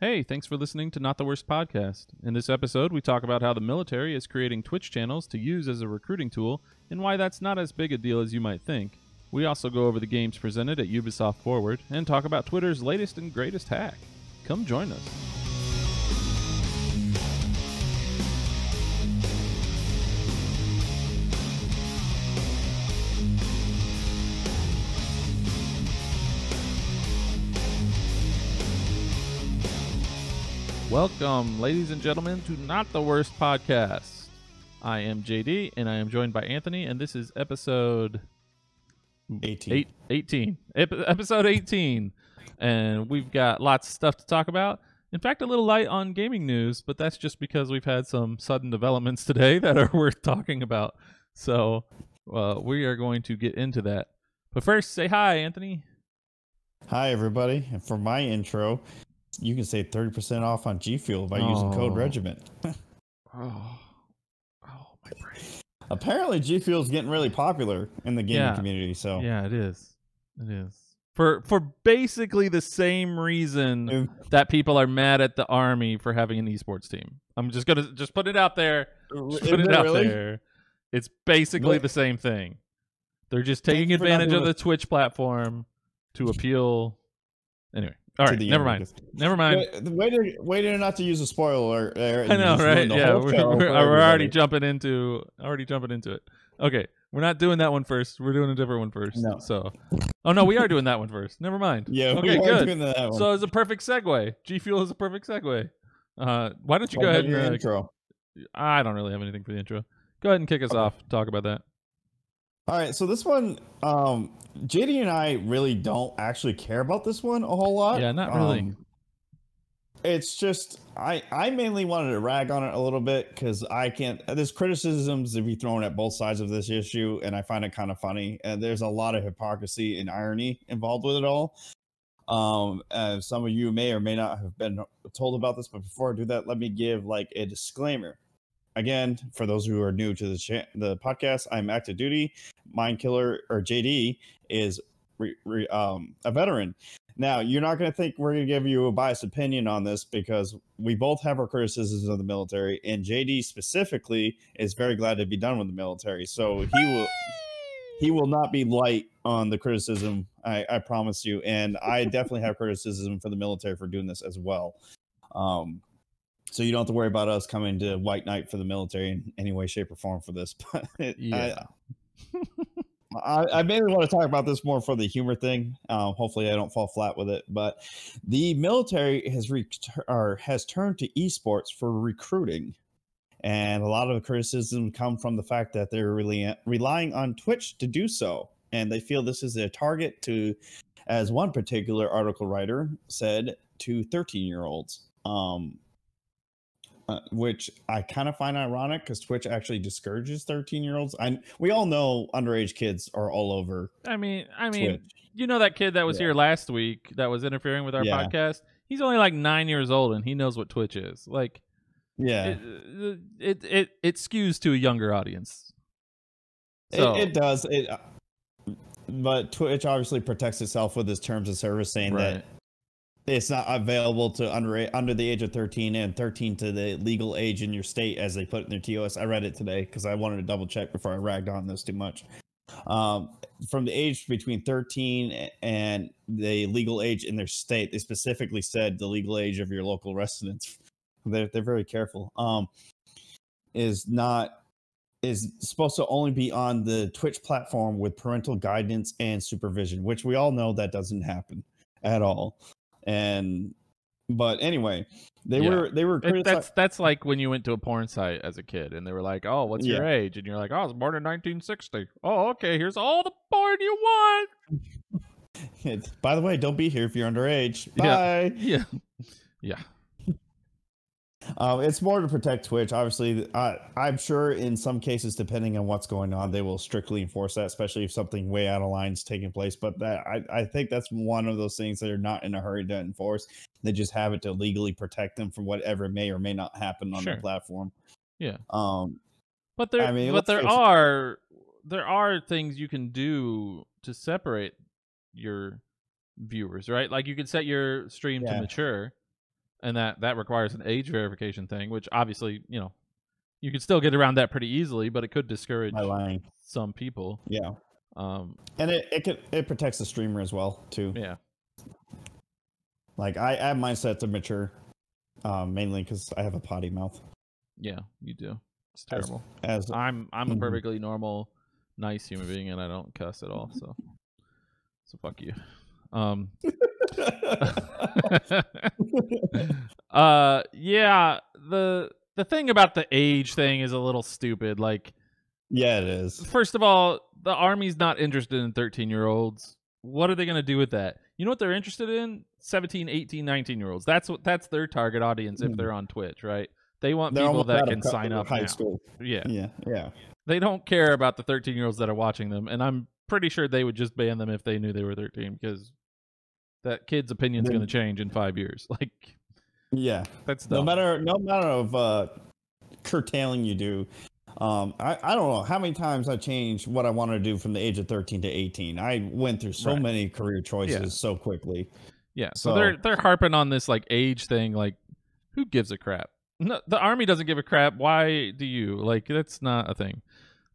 Hey, thanks for listening to Not the Worst Podcast. In this episode, we talk about how the military is creating Twitch channels to use as a recruiting tool and why that's not as big a deal as you might think. We also go over the games presented at Ubisoft Forward and talk about Twitter's latest and greatest hack. Come join us. Welcome, ladies and gentlemen, to Not the Worst Podcast. I am JD, and I am joined by Anthony, and this is episode 18. eight, 18. Ep- episode 18. And we've got lots of stuff to talk about. In fact, a little light on gaming news, but that's just because we've had some sudden developments today that are worth talking about. So uh, we are going to get into that. But first, say hi, Anthony. Hi, everybody. And for my intro, you can save 30% off on G Fuel by using code Oh. Regiment. Oh, oh my brain. Apparently, G Fuel is getting really popular in the gaming Yeah. community. So, Yeah, it is. It is. For for basically the same reason that people are mad at the army for having an esports team. I'm just gonna just put it out there. Uh, just put it out really? there. It's basically What- the same thing. They're just taking advantage of the Twitch platform to appeal. Anyway, all To the never army. mind. Never mind. Wait, wait, to, wait to not to use a spoiler there. I know, right? Yeah, we're, we're, we're already jumping into already jumping into it. Okay, we're not doing that one first. We're doing a different one first. No. So, oh no, we are doing that one first. Never mind. Yeah, Okay, we good. doing that one. So it's a perfect segue. G Fuel is a perfect segue. Uh, why don't you Well, go ahead and uh, intro. I don't really have anything for the intro. Go ahead and kick us Okay. off. Talk about that. All right, so this one, um, JD and I really don't actually care about this one a whole lot. Yeah, not really. Um, it's just I I mainly wanted to rag on it a little bit because I can't. There's criticisms to be thrown at both sides of this issue, and I find it kind of funny. And there's a lot of hypocrisy and irony involved with it all. Um, uh, some of you may or may not have been told about this, but before I do that, let me give like a disclaimer. Again, for those who are new to the cha- the podcast, I'm active duty. Mind Killer or JD is re- re- um, a veteran. Now, you're not going to think we're going to give you a biased opinion on this because we both have our criticisms of the military, and JD specifically is very glad to be done with the military. So he will he will not be light on the criticism. I, I promise you, and I definitely have criticism for the military for doing this as well. Um, so you don't have to worry about us coming to White Knight for the military in any way, shape, or form for this. But it, Yeah. I, I mainly want to talk about this more for the humor thing. Um, hopefully, I don't fall flat with it. But the military has re- or has turned to esports for recruiting, and a lot of the criticism come from the fact that they're really relying on Twitch to do so, and they feel this is a target to, as one particular article writer said, to thirteen-year-olds. Um, uh, which I kind of find ironic because Twitch actually discourages 13 year olds. And we all know underage kids are all over I mean, I mean, Twitch. you know that kid that was Yeah. here last week that was interfering with our Yeah. podcast. He's only like nine years old and he knows what Twitch is. Like, Yeah, it, it it it skews to a younger audience. it, So it does. It, uh, but Twitch obviously protects itself with its terms of service, saying right. that it's not available to under under the age of 13 and 13 to the legal age in your state, as they put in their TOS. I read it today because I wanted to double check before I ragged on this too much. Um, from the age between 13 and the legal age in their state, they specifically said the legal age of your local residents. They're they're very careful. Um, is not is supposed to only be on the Twitch platform with parental guidance and supervision, which we all know that doesn't happen at all. And but anyway, they Yeah. were they were critici- that's that's like when you went to a porn site as a kid and they were like, "Oh, what's your age?" And you're like, "Oh, I was born in 1960." Oh, okay. Here's all the porn you want. By the way, don't be here if you're underage. Yeah. Bye. Yeah, yeah. Um, it's more to protect Twitch. Obviously, I, I'm sure in some cases, depending on what's going on, they will strictly enforce that, especially if something way out of line is taking place. But that I, I think that's one of those things that are not in a hurry to enforce. They just have it to legally protect them from whatever may or may not happen on Sure. the platform. Yeah. Um, But there, I mean, but there are there are things you can do to separate your viewers, right? Like you can set your stream to mature, and that that requires an age verification thing, which obviously you know you could still get around that pretty easily, but it could discourage some people. Yeah, Um, and it it could, it protects the streamer as well too. yeah, Like I, I have mine set to mature, um, mainly because I have a potty mouth. yeah, you do. It's terrible. As I'm I'm a Mhm. perfectly normal, nice human being, and I don't cuss at all. So, so fuck you. Um, uh, yeah. The the thing about the age thing is a little stupid. Like, yeah, it is. first of all, the army's not interested in 13 year olds. What are they going to do with that? You know what they're interested in? 17, 18, 19 year olds. That's what that's their target audience if Mhm. they're on Twitch, right? They want They're people that can sign up high now. school. Yeah. Yeah, yeah. They don't care about the 13 year olds that are watching them, and I'm pretty sure they would just ban them if they knew they were 13 because that kid's opinion's going to change in five years. Like Yeah. that's No matter no matter of uh curtailing you do. Um I, I don't know how many times I changed what I wanted to do from the age of 13 to 18. I went through so Right. many career choices Yeah. so quickly. yeah, so, they're they're harping on this like age thing. Like, who gives a crap? No, the army doesn't give a crap. Why do you? Like, that's not a thing.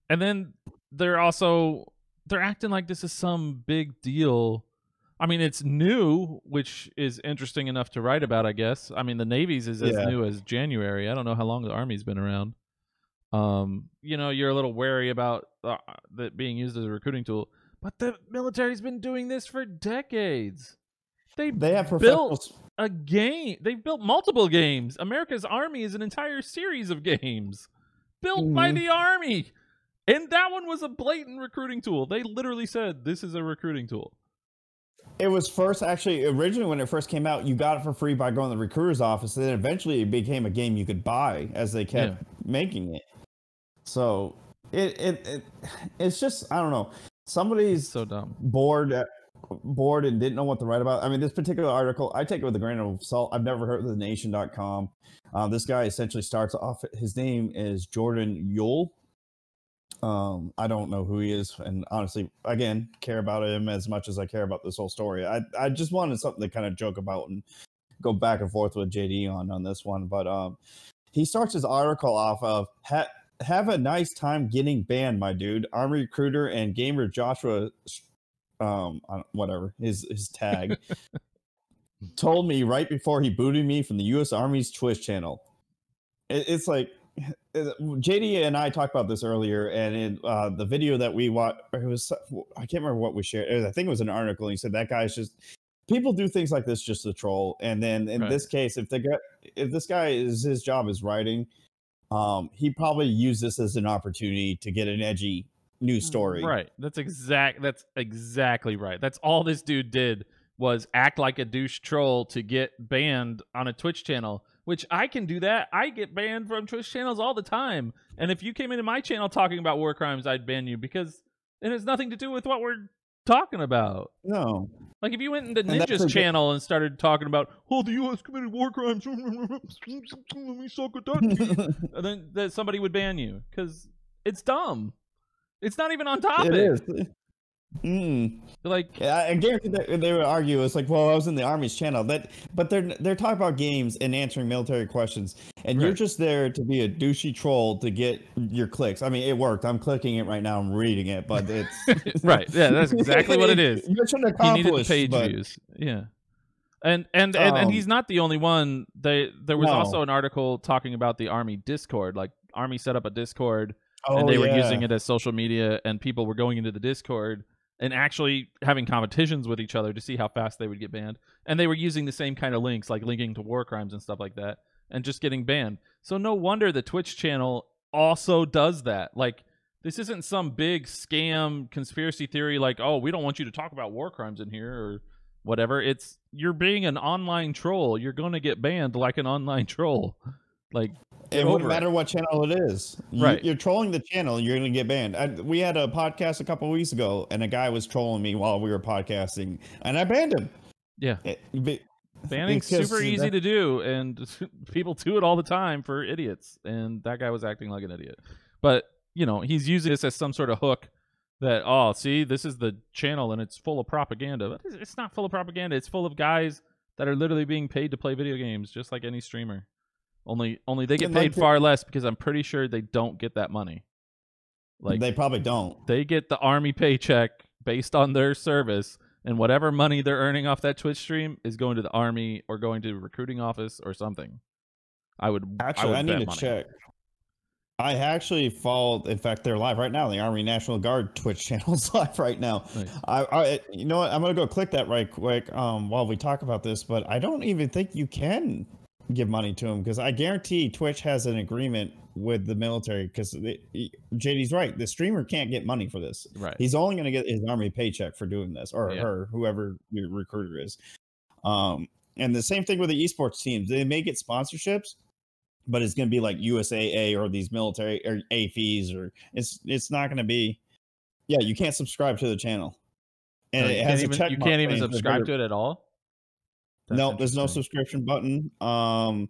And then they're also they're acting like this is some big deal. I mean, it's new, which is interesting enough to write about, I guess. I mean, the Navy's is as Yeah. new as January. I don't know how long the Army's been around. Um, you know, you're a little wary about uh, that being used as a recruiting tool, but the military's been doing this for decades. They They have built a game. They've built multiple games. America's Army is an entire series of games built by Mhm. the Army. And that one was a blatant recruiting tool. They literally said this is a recruiting tool. It was first actually originally when it first came out, you got it for free by going to the recruiter's office. And then eventually it became a game you could buy as they kept making it. So it, it it it's just I don't know. Somebody's So dumb. bored bored and didn't know what to write about. I mean, this particular article, I take it with a grain of salt. I've never heard of the nation.com. Uh, this guy essentially starts off, his name is Jordan Uhl. Um, I don't know who he is, and honestly, again, care about him as much as I care about this whole story. I, I just wanted something to kind of joke about and go back and forth with JD on on this one. But um, he starts his article off of ha- have a nice time getting banned, my dude. Army recruiter and gamer Joshua, um, whatever his his tag, told me right before he booted me from the U.S. Army's Twitch channel. It, it's like JD and I talked about this earlier, and in uh, the video that we watched, it was I can't remember what we shared. Was- I think it was an article. And he said that guy's just people do things like this just to troll. And then in Right. this case, if the guy, if this guy is his job is writing, um, he probably used this as an opportunity to get an edgy news story. Right. That's exact that's exactly right. That's all this dude did was act like a douche troll to get banned on a Twitch channel, which I can do that. I get banned from Twitch channels all the time. And if you came into my channel talking about war crimes, I'd ban you because it has nothing to do with what we're talking about. No, Like if you went into Ninja's channel and started talking about, oh, the U.S. committed war crimes, let me suck a duck," then that somebody would ban you because it's dumb. It's not even on topic. it is. Mm. Like, Yeah, I guarantee that they would argue it's like, well, I was in the army's channel. That, but they're they're talking about games and answering military questions, and you're just there to be a douchey troll to get your clicks. I mean, it worked. I'm clicking it right now. I'm reading it, but it's right? Yeah, that's exactly what it is. He needed the accomplished. page but views. Yeah. And and, and and Um, he's not the only one. They there was No. also an article talking about the army Discord. Like army set up a Discord oh, and they were using it as social media and people were going into the discord and actually having competitions with each other to see how fast they would get banned. And they were using the same kind of links like linking to war crimes and stuff like that and just getting banned. So no wonder the twitch channel also does that. Like this isn't some big scam conspiracy theory like oh we don't want you to talk about war crimes in here or whatever. It's you're being an online troll. You're going to get banned like an online troll like It wouldn't over it. matter what channel it is. You, Right. You're trolling the channel. You're going to get banned. I, we had a podcast a couple weeks ago, and a guy was trolling me while we were podcasting, and I banned him. yeah eh, It- but- Banning's super easy that- to do, and people do it all the time for idiots. And that guy was acting like an idiot. But you know, he's using this as some sort of hook that oh, see, this is the channel and it's full of propaganda. But it's- it's not full of propaganda. It's full of guys that are literally being paid to play video games just like any streamer. Only only they get And, paid far less because I'm pretty sure they don't get that money. Like they probably don't. they get the army paycheck based on their service and whatever money they're earning off that Twitch stream is going to the army or going to recruiting office or something. I would Actually, I, I, need to money. check. I actually followed. In fact, they're live right now. The Army National Guard Twitch channel's live right now. Nice. I, I, you know what? I'm gonna go click that right quick. Um, while we talk about this, but I don't even think you can give money to them because I guarantee Twitch has an agreement with the military. Because JD's right. The streamer can't get money for this. Right. He's only gonna get his army paycheck for doing this, or Yeah. her, whoever your recruiter is. Um, and the same thing with the esports teams. They may get sponsorships, but it's going to be like USAA or these military or A fees or it's it's not going to be. Yeah, you can't subscribe to the channel, and No, it has a check. you can't even subscribe to it at all. That's No, there's no subscription button. Um,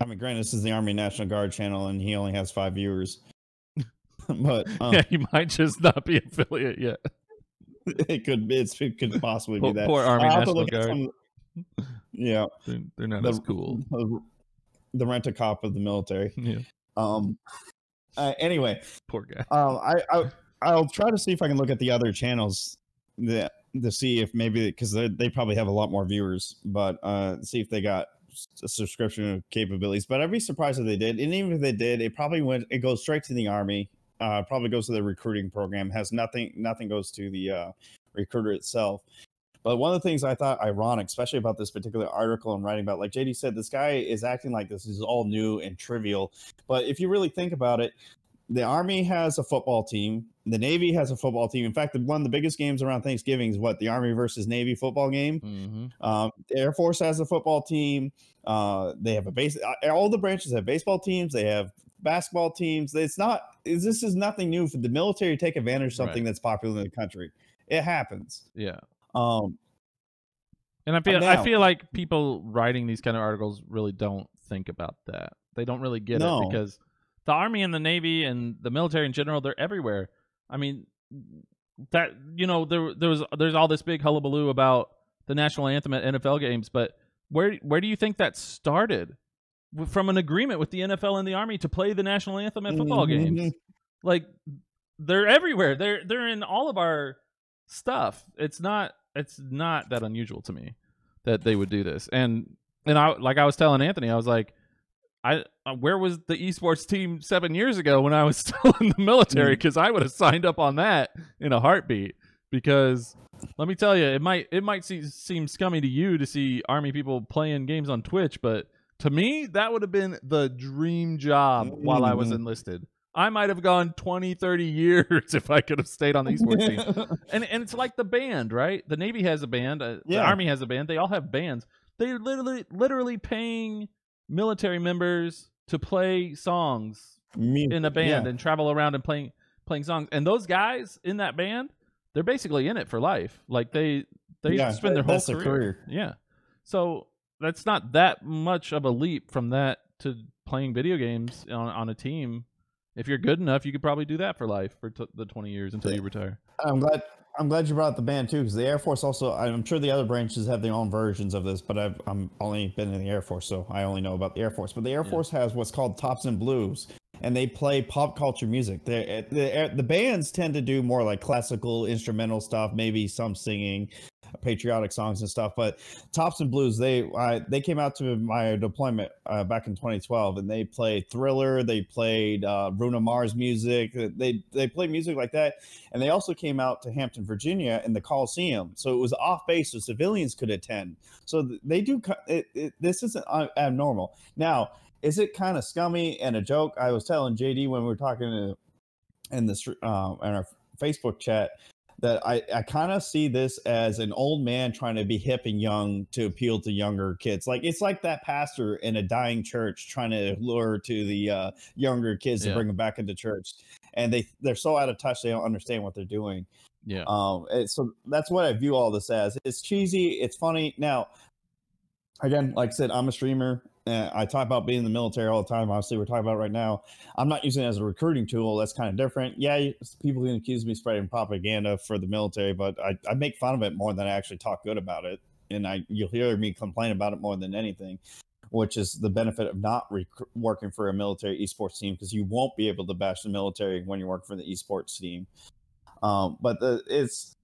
I mean, granted, this is the Army National Guard channel, and he only has five viewers. but um, yeah, you might just not be affiliate yet. it could be. It's, it could possibly be that. poor Army I'll have to National Guard. some- yeah, They're, they're not the, as cool. The, the rent a cop of the military. Yeah, Um. Uh, anyway, poor guy. um, I, I I'll try to see if I can look at the other channels that to see if maybe because they they probably have a lot more viewers, but uh, see if they got subscription capabilities. But I'd be surprised if they did. And even if they did, it probably went. It goes straight to the army. Uh, probably goes to the recruiting program. Has nothing. Nothing goes to the uh, recruiter itself. But one of the things I thought ironic, especially about this particular article I'm writing about, like JD said, this guy is acting like this is all new and trivial. But if you really think about it, the Army has a football team. The Navy has a football team. In fact, one of the biggest games around Thanksgiving is what the Army versus Navy football game. hmm Um, the Air Force has a football team. Uh, they have a base. uh, All the branches have baseball teams. They have basketball teams. It's not. This is nothing new for the military to take advantage of something Right. that's popular in the country. It happens. Yeah. Um, And I feel now- I feel like people writing these kind of articles really don't think about that. They don't really get No. it because the army and the navy and the military in general they're everywhere. I mean that you know there there was there's all this big hullabaloo about the national anthem at NFL games, but where where do you think that started? From an agreement with the NFL and the army to play the national anthem at football Mhm. games. Like they're everywhere. They're they're in all of our stuff. It's not it's not that unusual to me that they would do this. And and I like I was telling Anthony, I was like, I uh, where was the esports team seven years ago when I was still in the military? Because I would have signed up on that in a heartbeat. Because let me tell you, it might it might see, seem scummy to you to see army people playing games on Twitch, but to me that would have been the dream job while I was Mhm. enlisted. I might have gone 20, 30 years if I could have stayed on the esports team and and it's like the band, right? The Navy has a band, uh, the Yeah. Army has a band. They all have bands. They're literally literally paying military members to play songs Music, in a band yeah. and travel around and playing playing songs. And those guys in that band, they're basically in it for life. Like they they Yeah, spend their whole career. career. Yeah. So that's not that much of a leap from that to playing video games on on a team. If you're good enough, you could probably do that for life for t- the 20 years until you retire. I'm glad. I'm glad you brought up the band too, because the Air Force also. I'm sure the other branches have their own versions of this, but I've I'm only been in the Air Force, so I only know about the Air Force. But the Air Yeah. Force has what's called Tops and Blues, and they play pop culture music. They eh, the the bands tend to do more like classical instrumental stuff, maybe some singing, patriotic songs and stuff. But Tops and Blues, they they came out to my deployment uh, back in 2012, and they played Thriller. They played uh, Bruno Mars music. They they played music like that, and they also came out to Hampton, Virginia, in the Coliseum. So it was off base, so civilians could attend. So they do. It, it, this isn't uh, abnormal. Now, is it kind of scummy and a joke? I was telling JD when we were talking to, in this um, in our Facebook chat that I, I kind of see this as an old man trying to be hip and young to appeal to younger kids. Like it's like that pastor in a dying church trying to lure to the uh, younger kids Yeah. to bring them back into church, and they they're so out of touch they don't understand what they're doing. Yeah. Um, so that's what I view all this as. It's cheesy. It's funny. Now, again, like I said, I'm a streamer. I talk about being in the military all the time. Obviously, we're talking about right now. I'm not using it as a recruiting tool. That's kind of different. Yeah, people can accuse me of spreading propaganda for the military, but I, I make fun of it more than I actually talk good about it. and I you'll hear me complain about it more than anything, which is the benefit of not rec- working for a military esports team because you won't be able to bash the military when you work for the esports team. Um, but the, it's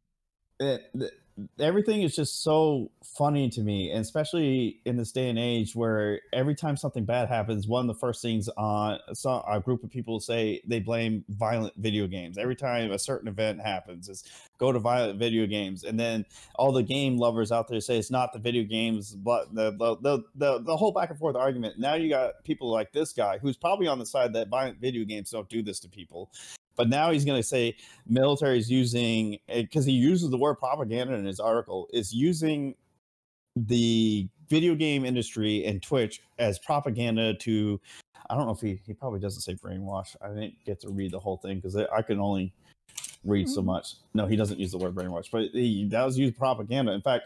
it, everything is just so funny to me, and especially in this day and age where every time something bad happens, one of the first things on so a group of people say they blame violent video games. Every time a certain event happens, is go to violent video games, and then all the game lovers out there say it's not the video games, but the the the, the whole back and forth argument. Now you got people like this guy who's probably on the side that violent video games don't do this to people. But now he's going to say military is using eh, because he uses the word propaganda in his article is using the video game industry and Twitch as propaganda to. I don't know if he he probably doesn't say brainwash. I didn't get to read the whole thing because I can only read so mm-hmm. much. No, he doesn't use the word brainwash, but he does use propaganda. In fact,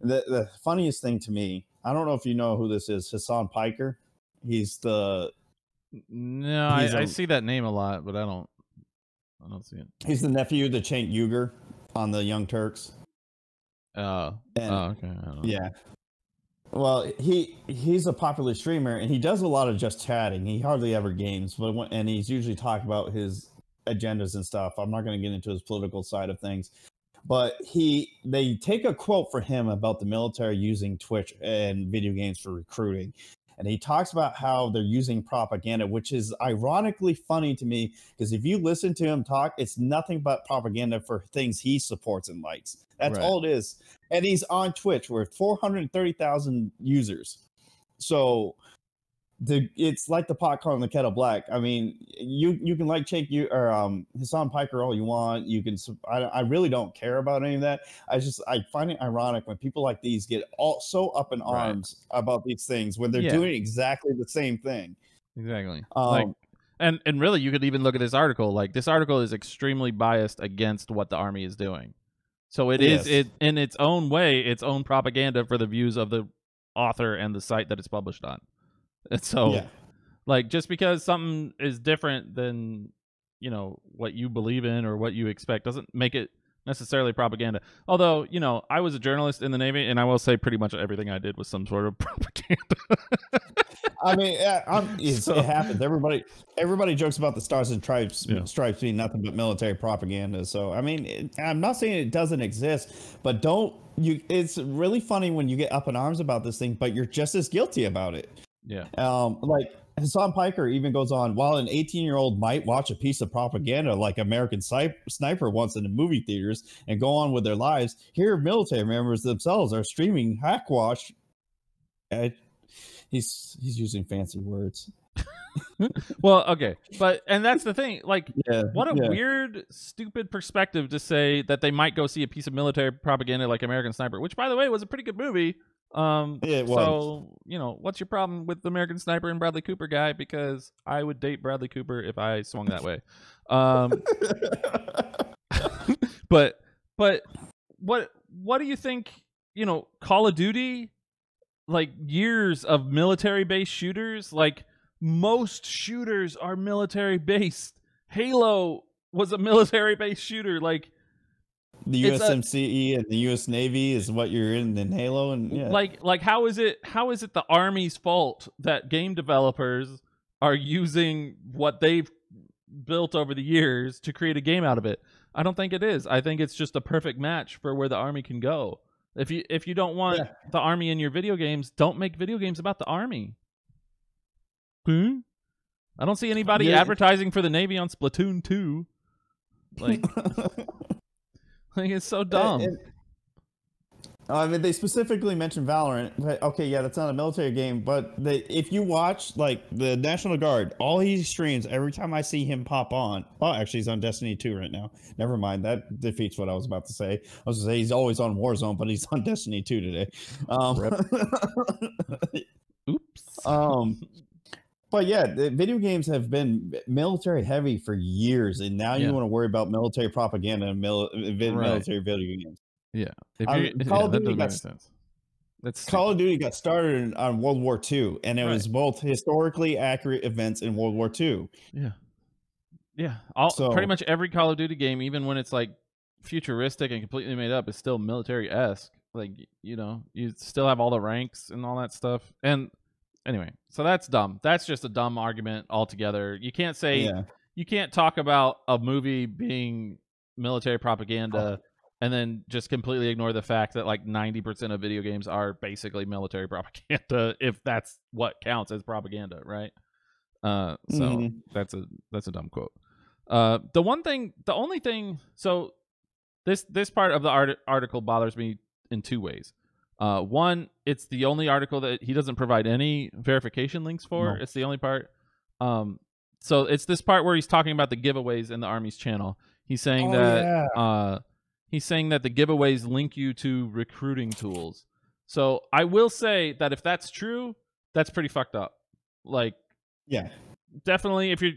the the funniest thing to me, I don't know if you know who this is, Hasan Piker. He's the No, He's I, I a- see that name a lot, but I don't. I don't see it. he's the nephew of the Cenk Uygur on the Young Turks. Oh, And- oh, okay. I don't know. Yeah. Well, he he's a popular streamer and he does a lot of just chatting. He hardly ever games, but when, and he's usually talking about his agendas and stuff. I'm not going to get into his political side of things, but he they take a quote for him about the military using Twitch and video games for recruiting. And he talks about how they're using propaganda, which is ironically funny to me because if you listen to him talk, it's nothing but propaganda for things he supports and likes. That's Right. all it is and he's on Twitch with 430,000 users. So the it's like the pot calling the kettle black. I mean, you you can like Jake you or um Hasan Piker all you want. You can I, I really don't care about any of that. I just I find it ironic when people like these get all so up in Right. arms about these things when they're Yeah. doing exactly the same thing. exactly. Um, like, and and really, you could even look at this article. Like, this article is extremely biased against what the army is doing. So it is Yes. it in its own way, its own propaganda for the views of the author and the site that it's published on. And so, yeah. like, just because something is different than you know what you believe in or what you expect doesn't make it necessarily propaganda. Although, you know, I was a journalist in the Navy, and I will say pretty much everything I did was some sort of propaganda. I mean, it's, So- it happens. Everybody, everybody jokes about the stars and stripes, Yeah. stripes being nothing but military propaganda. So, I mean, it, I'm not saying it doesn't exist, but don't you? It's really funny when you get up in arms about this thing, but you're just as guilty about it. Yeah. Um, like Hasan Piker even goes on, while an 18 year old might watch a piece of propaganda like American Sni- Sniper once in the movie theaters and go on with their lives, here military members themselves are streaming hackwash. He's he's using fancy words. Well, okay, but and that's the thing. Like, Yeah. what a yeah. weird, stupid perspective to say that they might go see a piece of military propaganda like American Sniper, which, by the way, was a pretty good movie. Um, Yeah, it was. so you know, what's your problem with the American Sniper and Bradley Cooper guy? Because I would date Bradley Cooper if I swung that way. Um, but but what what do you think? You know, Call of Duty, like years of military based shooters, like most shooters are military based. Halo was a military based shooter. Like the It's a- USMCE E and the US Navy is what you're in in Halo, and yeah, like like how is it how is it the army's fault that game developers are using what they've built over the years to create a game out of it? I don't think it is. I think it's just a perfect match for where the army can go. If you if you don't want Yeah. the army in your video games, don't make video games about the army. Hmm? I don't see anybody Yeah. advertising for the Navy on Splatoon 2. Like, like it's so dumb. And- I mean, they specifically mentioned Valorant. But okay, yeah, that's not a military game, but they, if you watch like the National Guard, all he streams every time I see him pop on. Oh, actually, he's on Destiny 2 right now. Never mind, that defeats what I was about to say. I was to say he's always on Warzone, but he's on Destiny 2 today. Um, Oops. um, but yeah, the video games have been military heavy for years, and now Yeah. you want to worry about military propaganda and mil- Right. military video games. If Um, Call yeah, of Duty got sense. That's Call of Duty got started in- on World War II, and it Right. was both historically accurate events in World War II. Yeah. Yeah. All So- pretty much every Call of Duty game, even when it's like futuristic and completely made up, is still military esque. like you know you still have all the ranks and all that stuff and anyway so that's dumb. That's just a dumb argument altogether. You can't say yeah. you can't talk about a movie being military propaganda and then just completely ignore the fact that like 90% of video games are basically military propaganda if that's what counts as propaganda right? Uh so Mhm. that's a that's a dumb quote. Uh the one thing the only thing so this this part of the art- article bothers me in two ways uh one it's the only article that he doesn't provide any verification links for No. it's the only part um so it's this part where he's talking about the giveaways in the army's channel he's saying Oh, that yeah. uh he's saying that the giveaways link you to recruiting tools so i will say that if that's true that's pretty fucked up like Yeah. definitely if you're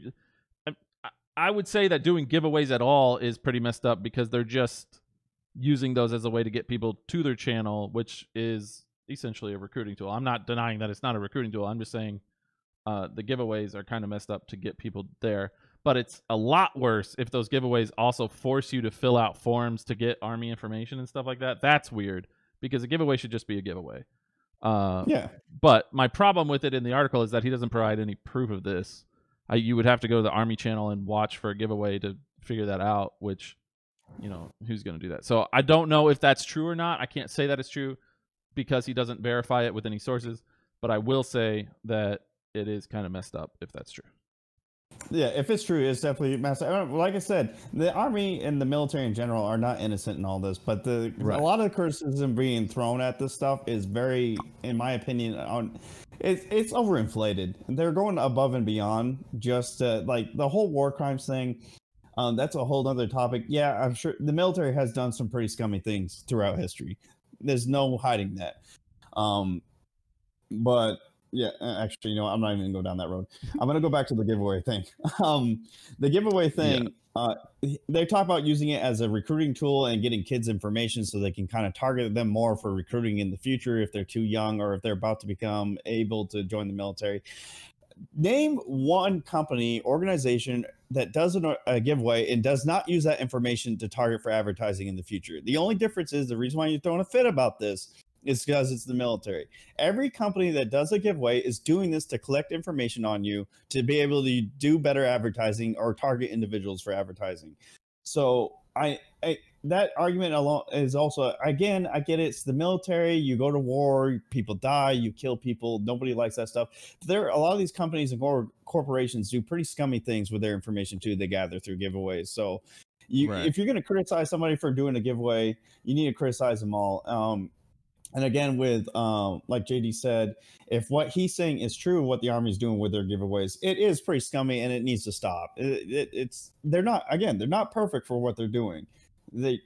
I- i would say that doing giveaways at all is pretty messed up because they're just using those as a way to get people to their channel which is essentially a recruiting tool. I'm not denying that it's not a recruiting tool. I'm just saying uh, the giveaways are kind of messed up to get people there. But it's a lot worse if those giveaways also force you to fill out forms to get army information and stuff like that. That's weird because a giveaway should just be a giveaway. Uh, Yeah. but my problem with it in the article is that he doesn't provide any proof of this. I, you would have to go to the Army channel and watch for a giveaway to figure that out, which, you know, who's going to do that? So I don't know if that's true or not. I can't say that it's true because he doesn't verify it with any sources, but I will say that it is kind of messed up if that's true. Yeah, if it's true, it's definitely. I don't- Like I said, the army and the military in general are not innocent in all this, but the Right. a lot of the criticism being thrown at this stuff is very, in my opinion, on it's it's overinflated. They're going above and beyond just uh, like the whole war crimes thing. Um, that's a whole other topic. Yeah, I'm sure the military has done some pretty scummy things throughout history. There's no hiding that. Um, but yeah, actually, you know, I'm not even gonna go down that road. I'm gonna go back to the giveaway thing. Um, the giveaway thing, uh, they talk about using it as a recruiting tool and getting kids information so they can kind of target them more for recruiting in the future if they're too young or if they're about to become able to join the military. Name one company, organization that does an, uh, a uh, giveaway and does not use that information to target for advertising in the future. The only difference is the reason why you're throwing a fit about this is because it's the military. Every company that does a giveaway is doing this to collect information on you to be able to do better advertising or target individuals for advertising. So I, I that argument alone is also again I get it, it's the military. You go to war, people die, you kill people. Nobody likes that stuff. There are a lot of these companies and cor- corporations do pretty scummy things with their information too. They gather through giveaways. So you, Right. if you're going to criticize somebody for doing a giveaway, you need to criticize them all. Um, and again, with um, like JD said, if what he's saying is true, what the army is doing with their giveaways, it is pretty scummy, and it needs to stop. It, it, it's they're not again, they're not perfect for what they're doing. They,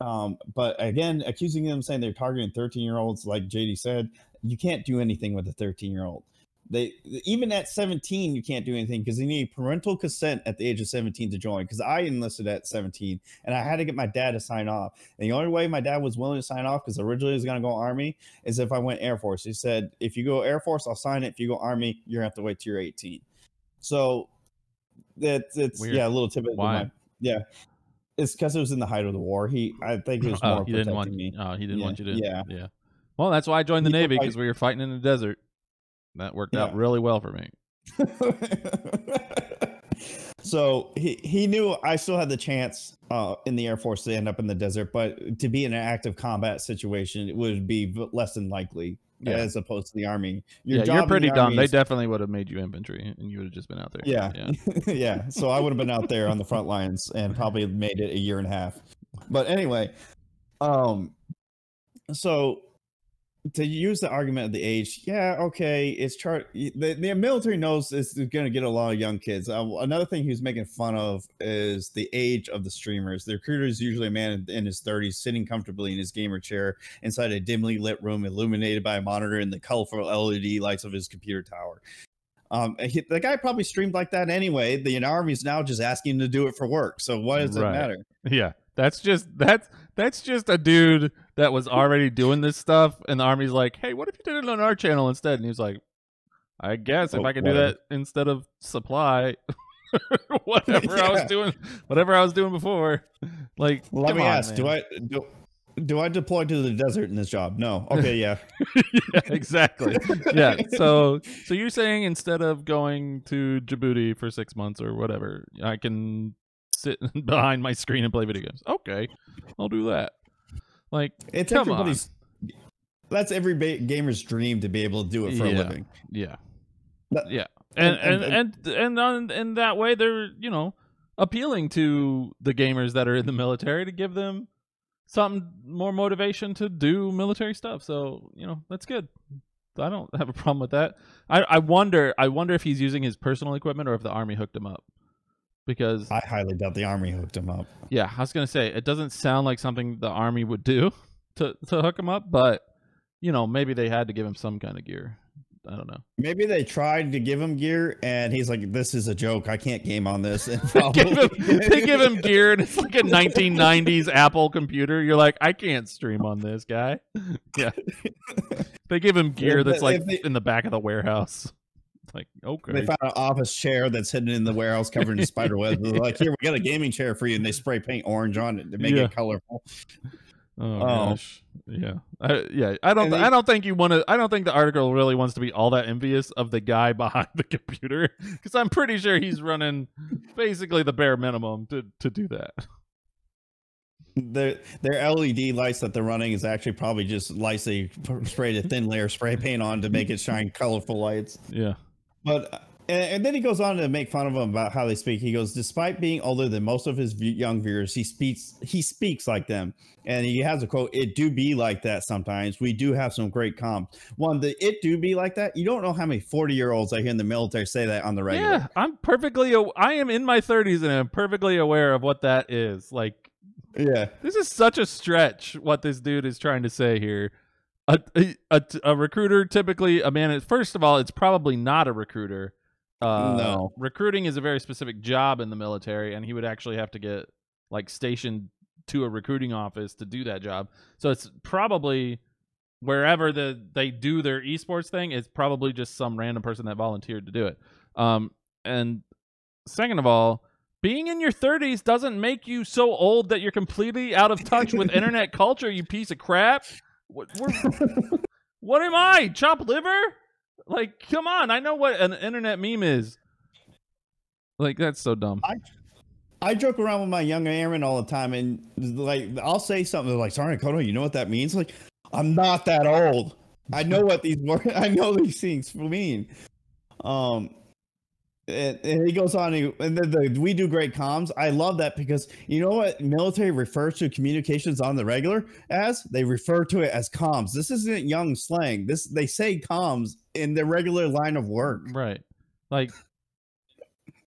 um, but again, accusing them saying they're targeting 13 year olds, like JD said, you can't do anything with a 13 year old. They even at 17, you can't do anything because you need parental consent at the age of 17 to join. Because I enlisted at 17 and I had to get my dad to sign off. And the only way my dad was willing to sign off, because originally he was going to go Army, is if I went Air Force. He said, if you go Air Force, I'll sign it. If you go Army, you're going to have to wait till you're 18. So that's it's Weird. yeah, a little tidbit. of Why? my- yeah. It's because it was in the height of the war. He, I think, it was more Oh, he didn't want. me. Oh, he didn't Yeah, want you to. yeah. yeah. Well, that's why I joined the He Navy because we were fighting in the desert. That worked out really well for me. so he, he knew I still had the chance uh, in the Air Force to end up in the desert, but to be in an active combat situation, it would be less than likely Yeah. as opposed to the Army. yeah, job you're pretty the dumb. They is- definitely would have made you infantry, and you would have just been out there. Yeah. yeah. yeah. So I would have been out there on the front lines and probably made it a year and a half. But anyway, um, so to use the argument of the age, yeah, okay, it's chart. The, the military knows it's going to get a lot of young kids. Uh, another thing he was making fun of is the age of the streamers. The recruiter is usually a man in his 30s, sitting comfortably in his gamer chair inside a dimly lit room, illuminated by a monitor and the colorful LED lights of his computer tower. Um, he, the guy probably streamed like that anyway. The army's now just asking him to do it for work. So what does Right. it matter? Yeah, that's just that's that's just a dude that was already doing this stuff, and the army's like, "Hey, what if you did it on our channel instead?" And he was like, "I guess if Oh, I could do that instead of supply, whatever I was doing, whatever I was doing before." Like, Let me on, ask: Do. I do, do I deploy to the desert in this job? No. Okay, yeah. yeah, exactly. Yeah. So so you're saying instead of going to Djibouti for six months or whatever, I can sit behind my screen and play video games. Okay, I'll do that. Like it's come everybody's. That's every ba- gamer's dream to be able to do it for Yeah. a living. Yeah. That- yeah. And and- and and and, on, in that way they're, you know, appealing to the gamers that are in the military to give them something more motivation to do military stuff. So, you know, that's good. I don't have a problem with that. I I wonder I wonder if he's using his personal equipment or if the army hooked him up. Because I highly doubt the army hooked him up. yeah, I was gonna say it doesn't sound like something the army would do to to hook him up, but you know maybe they had to give him some kind of gear. I don't know. Maybe they tried to give him gear, and he's like, "This is a joke. I can't game on this." And They give, him, they give him gear, and it's like a 1990s Apple computer. You're like, I can't stream on this guy. Yeah, they give him gear that's like they- in the back of the warehouse. It's like okay, They found an office chair that's hidden in the warehouse covered in spider webs. They're like, "Here, we got a gaming chair for you," and they spray paint orange on it to make Yeah. it colorful. Oh, Oh. gosh, yeah, I, yeah. I don't. They- I don't think you want to. I don't think the article really wants to be all that envious of the guy behind the computer because I'm pretty sure he's running basically the bare minimum to to do that. Their their LED lights that they're running is actually probably just lights they sprayed a thin layer of spray paint on to make it shine colorful lights. Yeah, But uh, and, and then he goes on to make fun of them about how they speak. He goes, despite being older than most of his young viewers, he speaks he speaks like them, and he has a quote: "It do be like that sometimes. We do have some great comps. One, the it do be like that. You don't know how many forty year olds I hear in the military say that on the regular. yeah. I'm perfectly. I am in my 30s and I'm perfectly aware of what that is. Like Yeah, this is such a stretch. What this dude is trying to say here. A, a, a, recruiter typically a man. First of all, it's probably not a recruiter. Uh, No. recruiting is a very specific job in the military, and he would actually have to get like stationed to a recruiting office to do that job. So it's probably wherever the they do their esports thing. It's probably just some random person that volunteered to do it. Um, and second of all, being in your 30s doesn't make you so old that you're completely out of touch with internet culture. You piece of crap. What, what am I? Chopped liver? Like, come on! I know what an internet meme is. Like, that's so dumb. I joke around with my young airmen all the time, and like I'll say something like, "Sorry, Kodo, you know what that means?" Like, I'm not that old. I know what these I know these things mean. Um, and, and he goes on, and then the we do great comms. I love that because you know what military refers to communications on the regular as they refer to it as comms. This isn't young slang. This they say comms in the regular line of work. Right. Like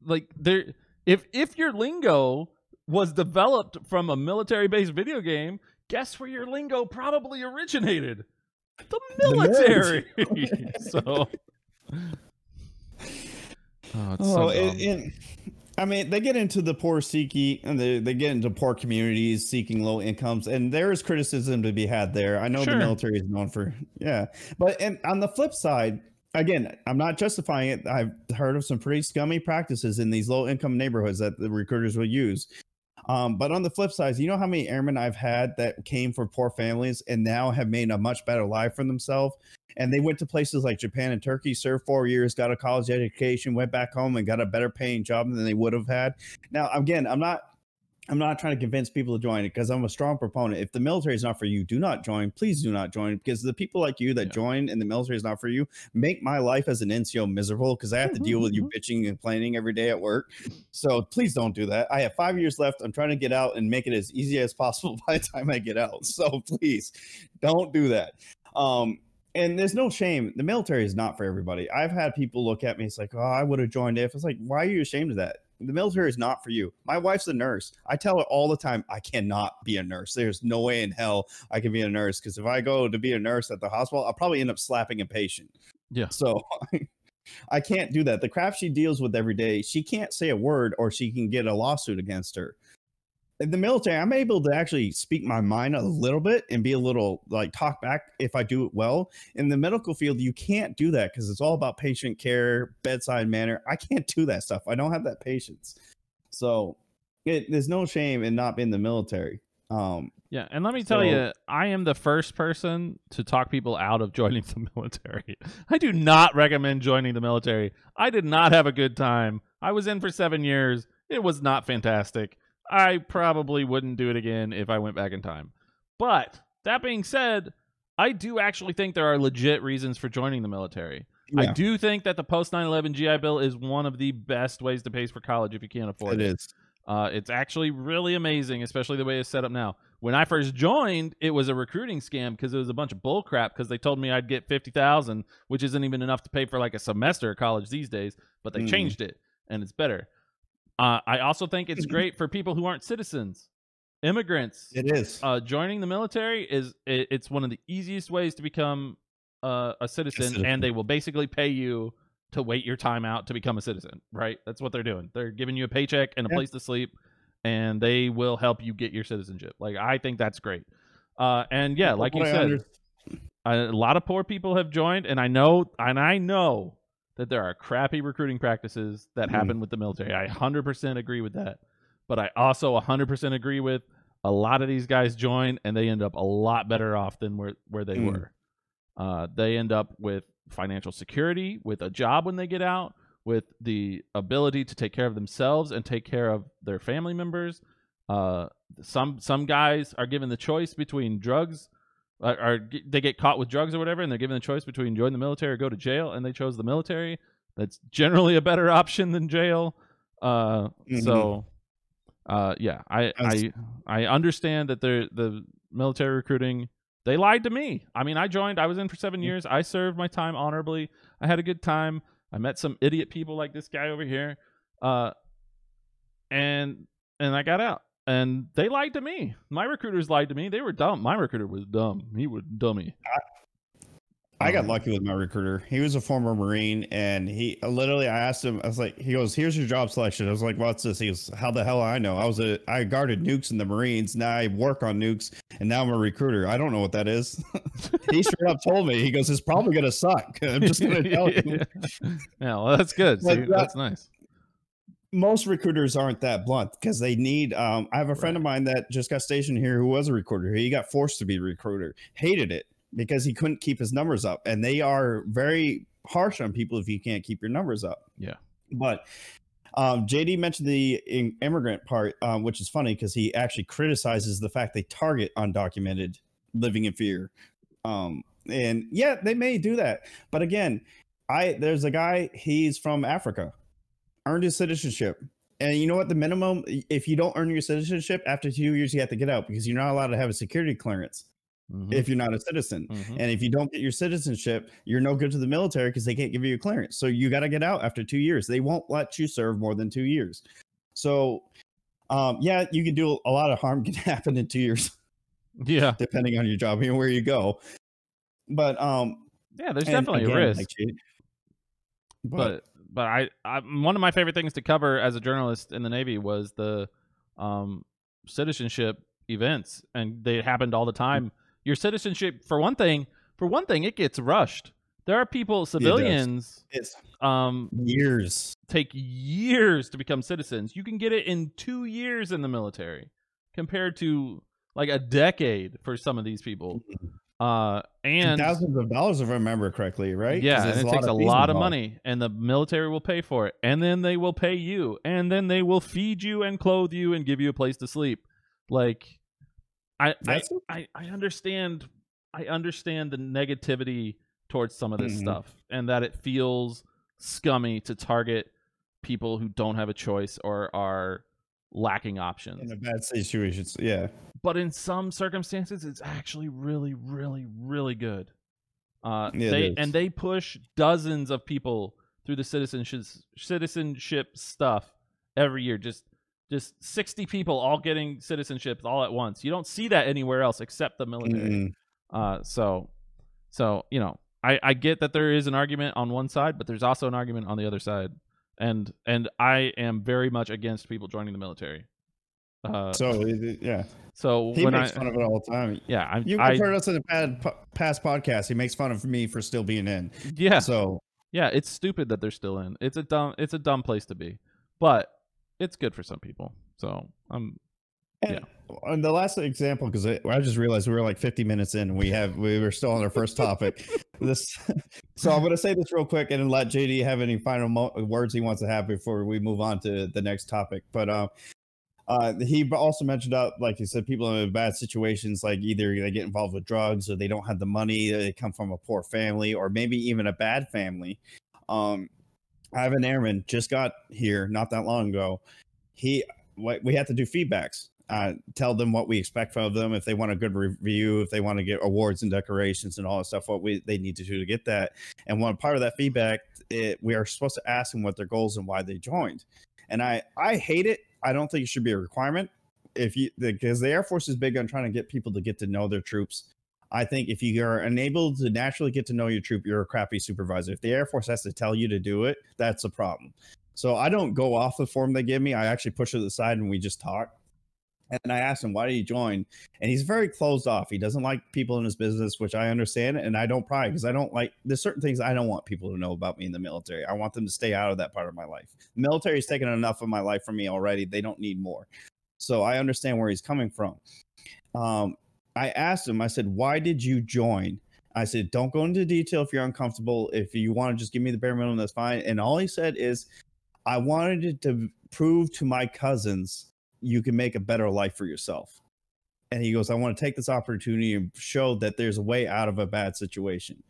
like there if if your lingo was developed from a military based video game, guess where your lingo probably originated? The The military. so Oh, it's so Oh, it, it- I mean, they get into the poor seeking, and they, they get into poor communities seeking low incomes, and there is criticism to be had there. I know Sure. the military is known for, yeah, but and on the flip side, again, I'm not justifying it. I've heard of some pretty scummy practices in these low income neighborhoods that the recruiters will use. Um, but on the flip side, you know how many airmen I've had that came from poor families and now have made a much better life for themselves and they went to places like Japan and Turkey, served four years, got a college education, went back home and got a better paying job than they would have had. Now, again, I'm not I'm not trying to convince people to join it because I'm a strong proponent. If the military is not for you, do not join. Please do not join because the people like you that Yeah. join and the military is not for you make my life as an NCO miserable because I have to deal with you bitching and complaining every day at work. So please don't do that. I have five years left. I'm trying to get out and make it as easy as possible by the time I get out. So please don't do that. Um, and there's no shame. The military is not for everybody. I've had people look at me. It's like, oh, I would have joined if. It's like, why are you ashamed of that? The military is not for you. My wife's a nurse. I tell her all the time, I cannot be a nurse. There's no way in hell I can be a nurse because if I go to be a nurse at the hospital, I'll probably end up slapping a patient. Yeah. So I can't do that. The crap she deals with every day, she can't say a word or she can get a lawsuit against her. In the military, I'm able to actually speak my mind a little bit and be a little like talk back if I do it well. In the medical field, you can't do that because it's all about patient care, bedside manner. I can't do that stuff. I don't have that patience. So it, there's no shame in not being in the military. Um, Yeah, and let me tell you, I am the first person to talk people out of joining the military. I do not recommend joining the military. I did not have a good time. I was in for seven years. It was not fantastic. I probably wouldn't do it again if I went back in time. But that being said, I do actually think there are legit reasons for joining the military. I do think that the post 9 11 GI Bill is one of the best ways to pay for college if you can't afford it it. is. Uh, it's actually really amazing, especially the way it's set up now. When I first joined, it was a recruiting scam because it was a bunch of bull crap because they told me I'd get fifty thousand, which isn't even enough to pay for like a semester of college these days. But they Mm. changed it, and it's better. Uh, I also think it's great for people who aren't citizens, immigrants. It is. Uh, joining the military is it, it's one of the easiest ways to become uh, a citizen, citizen. and they will basically pay you to wait your time out to become a citizen. Right? That's what they're doing. They're giving you a paycheck and a Yeah. place to sleep, and they will help you get your citizenship. Like I think that's great. Uh, and yeah, like you said, a lot of poor people have joined, and I know, and I know that there are crappy recruiting practices that Mhm. happen with the military. I 100% agree with that, but I also 100% agree with a lot of these guys join and they end up a lot better off than where where they Mm. were. Uh, they end up with financial security, with a job when they get out, with the ability to take care of themselves and take care of their family members. Uh, some some guys are given the choice between drugs or g- they get caught with drugs or whatever, and they're given the choice between join the military or go to jail, and they chose the military. That's generally a better option than jail. Uh, So, uh, yeah, I, I I understand that they're the military recruiting. They lied to me. I mean, I joined. I was in for seven years. I served my time honorably. I had a good time. I met some idiot people like this guy over here, uh, and and I got out. And they lied to me. My recruiters lied to me. They were dumb. My recruiter was dumb. He was dummy. I got Um, lucky with my recruiter. He was a former Marine, and he literally, I asked him, I was like, he goes, "Here's your job selection." I was like, "What's this?" He goes, "How the hell I know? I was a, I guarded nukes in the Marines. Now I work on nukes, and now I'm a recruiter. I don't know what that is." he straight up told me. He goes, "It's probably gonna suck." I'm just gonna tell you. yeah, well, that's good. See, that- that's nice. Most recruiters aren't that blunt because they need um i have a friend of mine that just got stationed here who was a recruiter. He got forced to be a recruiter. Hated it because he couldn't keep his numbers up and they are very harsh on people if you can't keep your numbers up. Yeah. but um jd mentioned the in- immigrant part um, which is funny because he actually criticizes the fact they target undocumented living in fear. Um and yeah they may do that. But again i there's a guy he's from africa earned his citizenship. And you know what? The minimum, if you don't earn your citizenship after two years, you have to get out because you're not allowed to have a security clearance Mhm, if you're not a citizen. mhm. And if you don't get your citizenship, you're no good to the military because they can't give you a clearance. So you got to get out after two years. They won't let you serve more than two years. So, um, yeah, you can do a lot of harm can happen in two years, Yeah, depending on your job and where you go. But um, yeah. There's definitely again, a risk. Jade- but but I, I one of my favorite things to cover as a journalist in the Navy was the um, citizenship events, and they happened all the time. Your citizenship, for one thing, for one thing, it gets rushed. There are people, civilians, it's um, years. take years to become citizens. You can get it in two years in the military, compared to like a decade for some of these people. Uh, and thousands of dollars, if I remember correctly, right? yeah, and it takes a lot of involved. money, and the military will pay for it, and then they will pay you, and then they will feed you and clothe you and give you a place to sleep. Like, I I, I, I understand I understand the negativity towards some of this Mhm. stuff, and that it feels scummy to target people who don't have a choice or are lacking options. in a bad situation. Yeah, but in some circumstances it's actually really really really good. Uh Yeah, they and they push dozens of people through the citizenship citizenship stuff every year just just 60 people all getting citizenships all at once. You don't see that anywhere else except the military. Mm-mm. uh so so you know i i get that there is an argument on one side but there's also an argument on the other side and and i am very much against people joining the military uh so yeah, so he when makes I, fun of it all the time. yeah, I, You've I heard us in the past, past podcast. He makes fun of me for still being in. yeah, So yeah. It's stupid that they're still in. It's a dumb. It's a dumb place to be, but it's good for some people. So um, and, Yeah. On the last example, because I, I just realized we were like 50 minutes in, and we have we were still on our first topic. this, so I'm going to say this real quick, and then let JD have any final mo- words he wants to have before we move on to the next topic. But um, uh, he also mentioned out, like you said, people in bad situations, like either they get involved with drugs or they don't have the money, they come from a poor family, or maybe even a bad family. Um, I have an airman just got here not that long ago. He we had to do feedbacks. Uh, tell them what we expect from them. If they want a good review, if they want to get awards and decorations and all that stuff, what we they need to do to get that. And one part of that feedback, it, we are supposed to ask them what their goals and why they joined. And I I hate it I don't think it should be a requirement. If you because the Air Force is big on trying to get people to get to know their troops. I think if you are unable to naturally get to know your troop, you're a crappy supervisor. If the Air Force has to tell you to do it, that's a problem. So I don't go off the form they give me. I actually push it aside and we just talk. And I asked him, why did he join? And he's very closed off. He doesn't like people in his business, which I understand. And I don't pry because I don't like, there's certain things I don't want people to know about me in the military. I want them to stay out of that part of my life. The military has taken enough of my life from me already. They don't need more. So I understand where he's coming from. Um, I asked him, I said, why did you join? I said, don't go into detail if you're uncomfortable. If you want to just give me the bare minimum, that's fine. And all he said is, I wanted to prove to my cousins you can make a better life for yourself. And he goes, I want to take this opportunity and show that there's a way out of a bad situation.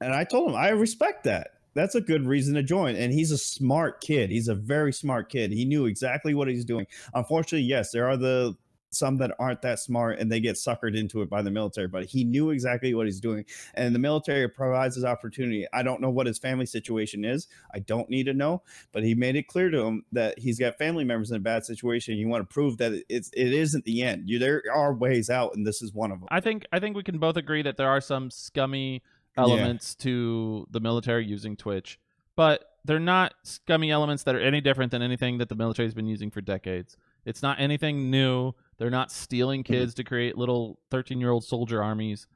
And I told him, I respect that. That's a good reason to join. And he's a smart kid. He's a very smart kid. He knew exactly what he's doing. Unfortunately, yes, there are the some that aren't that smart and they get suckered into it by the military but he knew exactly what he's doing and the military provides his opportunity. I don't know what his family situation is i don't need to know but he made it clear to him that he's got family members in a bad situation you want to prove that it's it isn't the end. You there are ways out and this is one of them i think i think we can both agree that there are some scummy elements yeah. to the military using twitch but they're not scummy elements that are any different than anything that the military has been using for decades. It's not anything new they're not stealing mm-hmm. kids to create little 13 year old soldier armies.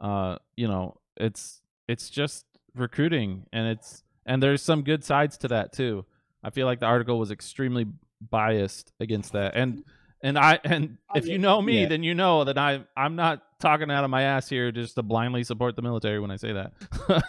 Uh, you know, it's it's just recruiting, and it's and there's some good sides to that too. I feel like the article was extremely biased against that, and and I and if you know me, yeah. then you know that I I'm not talking out of my ass here just to blindly support the military when I say that.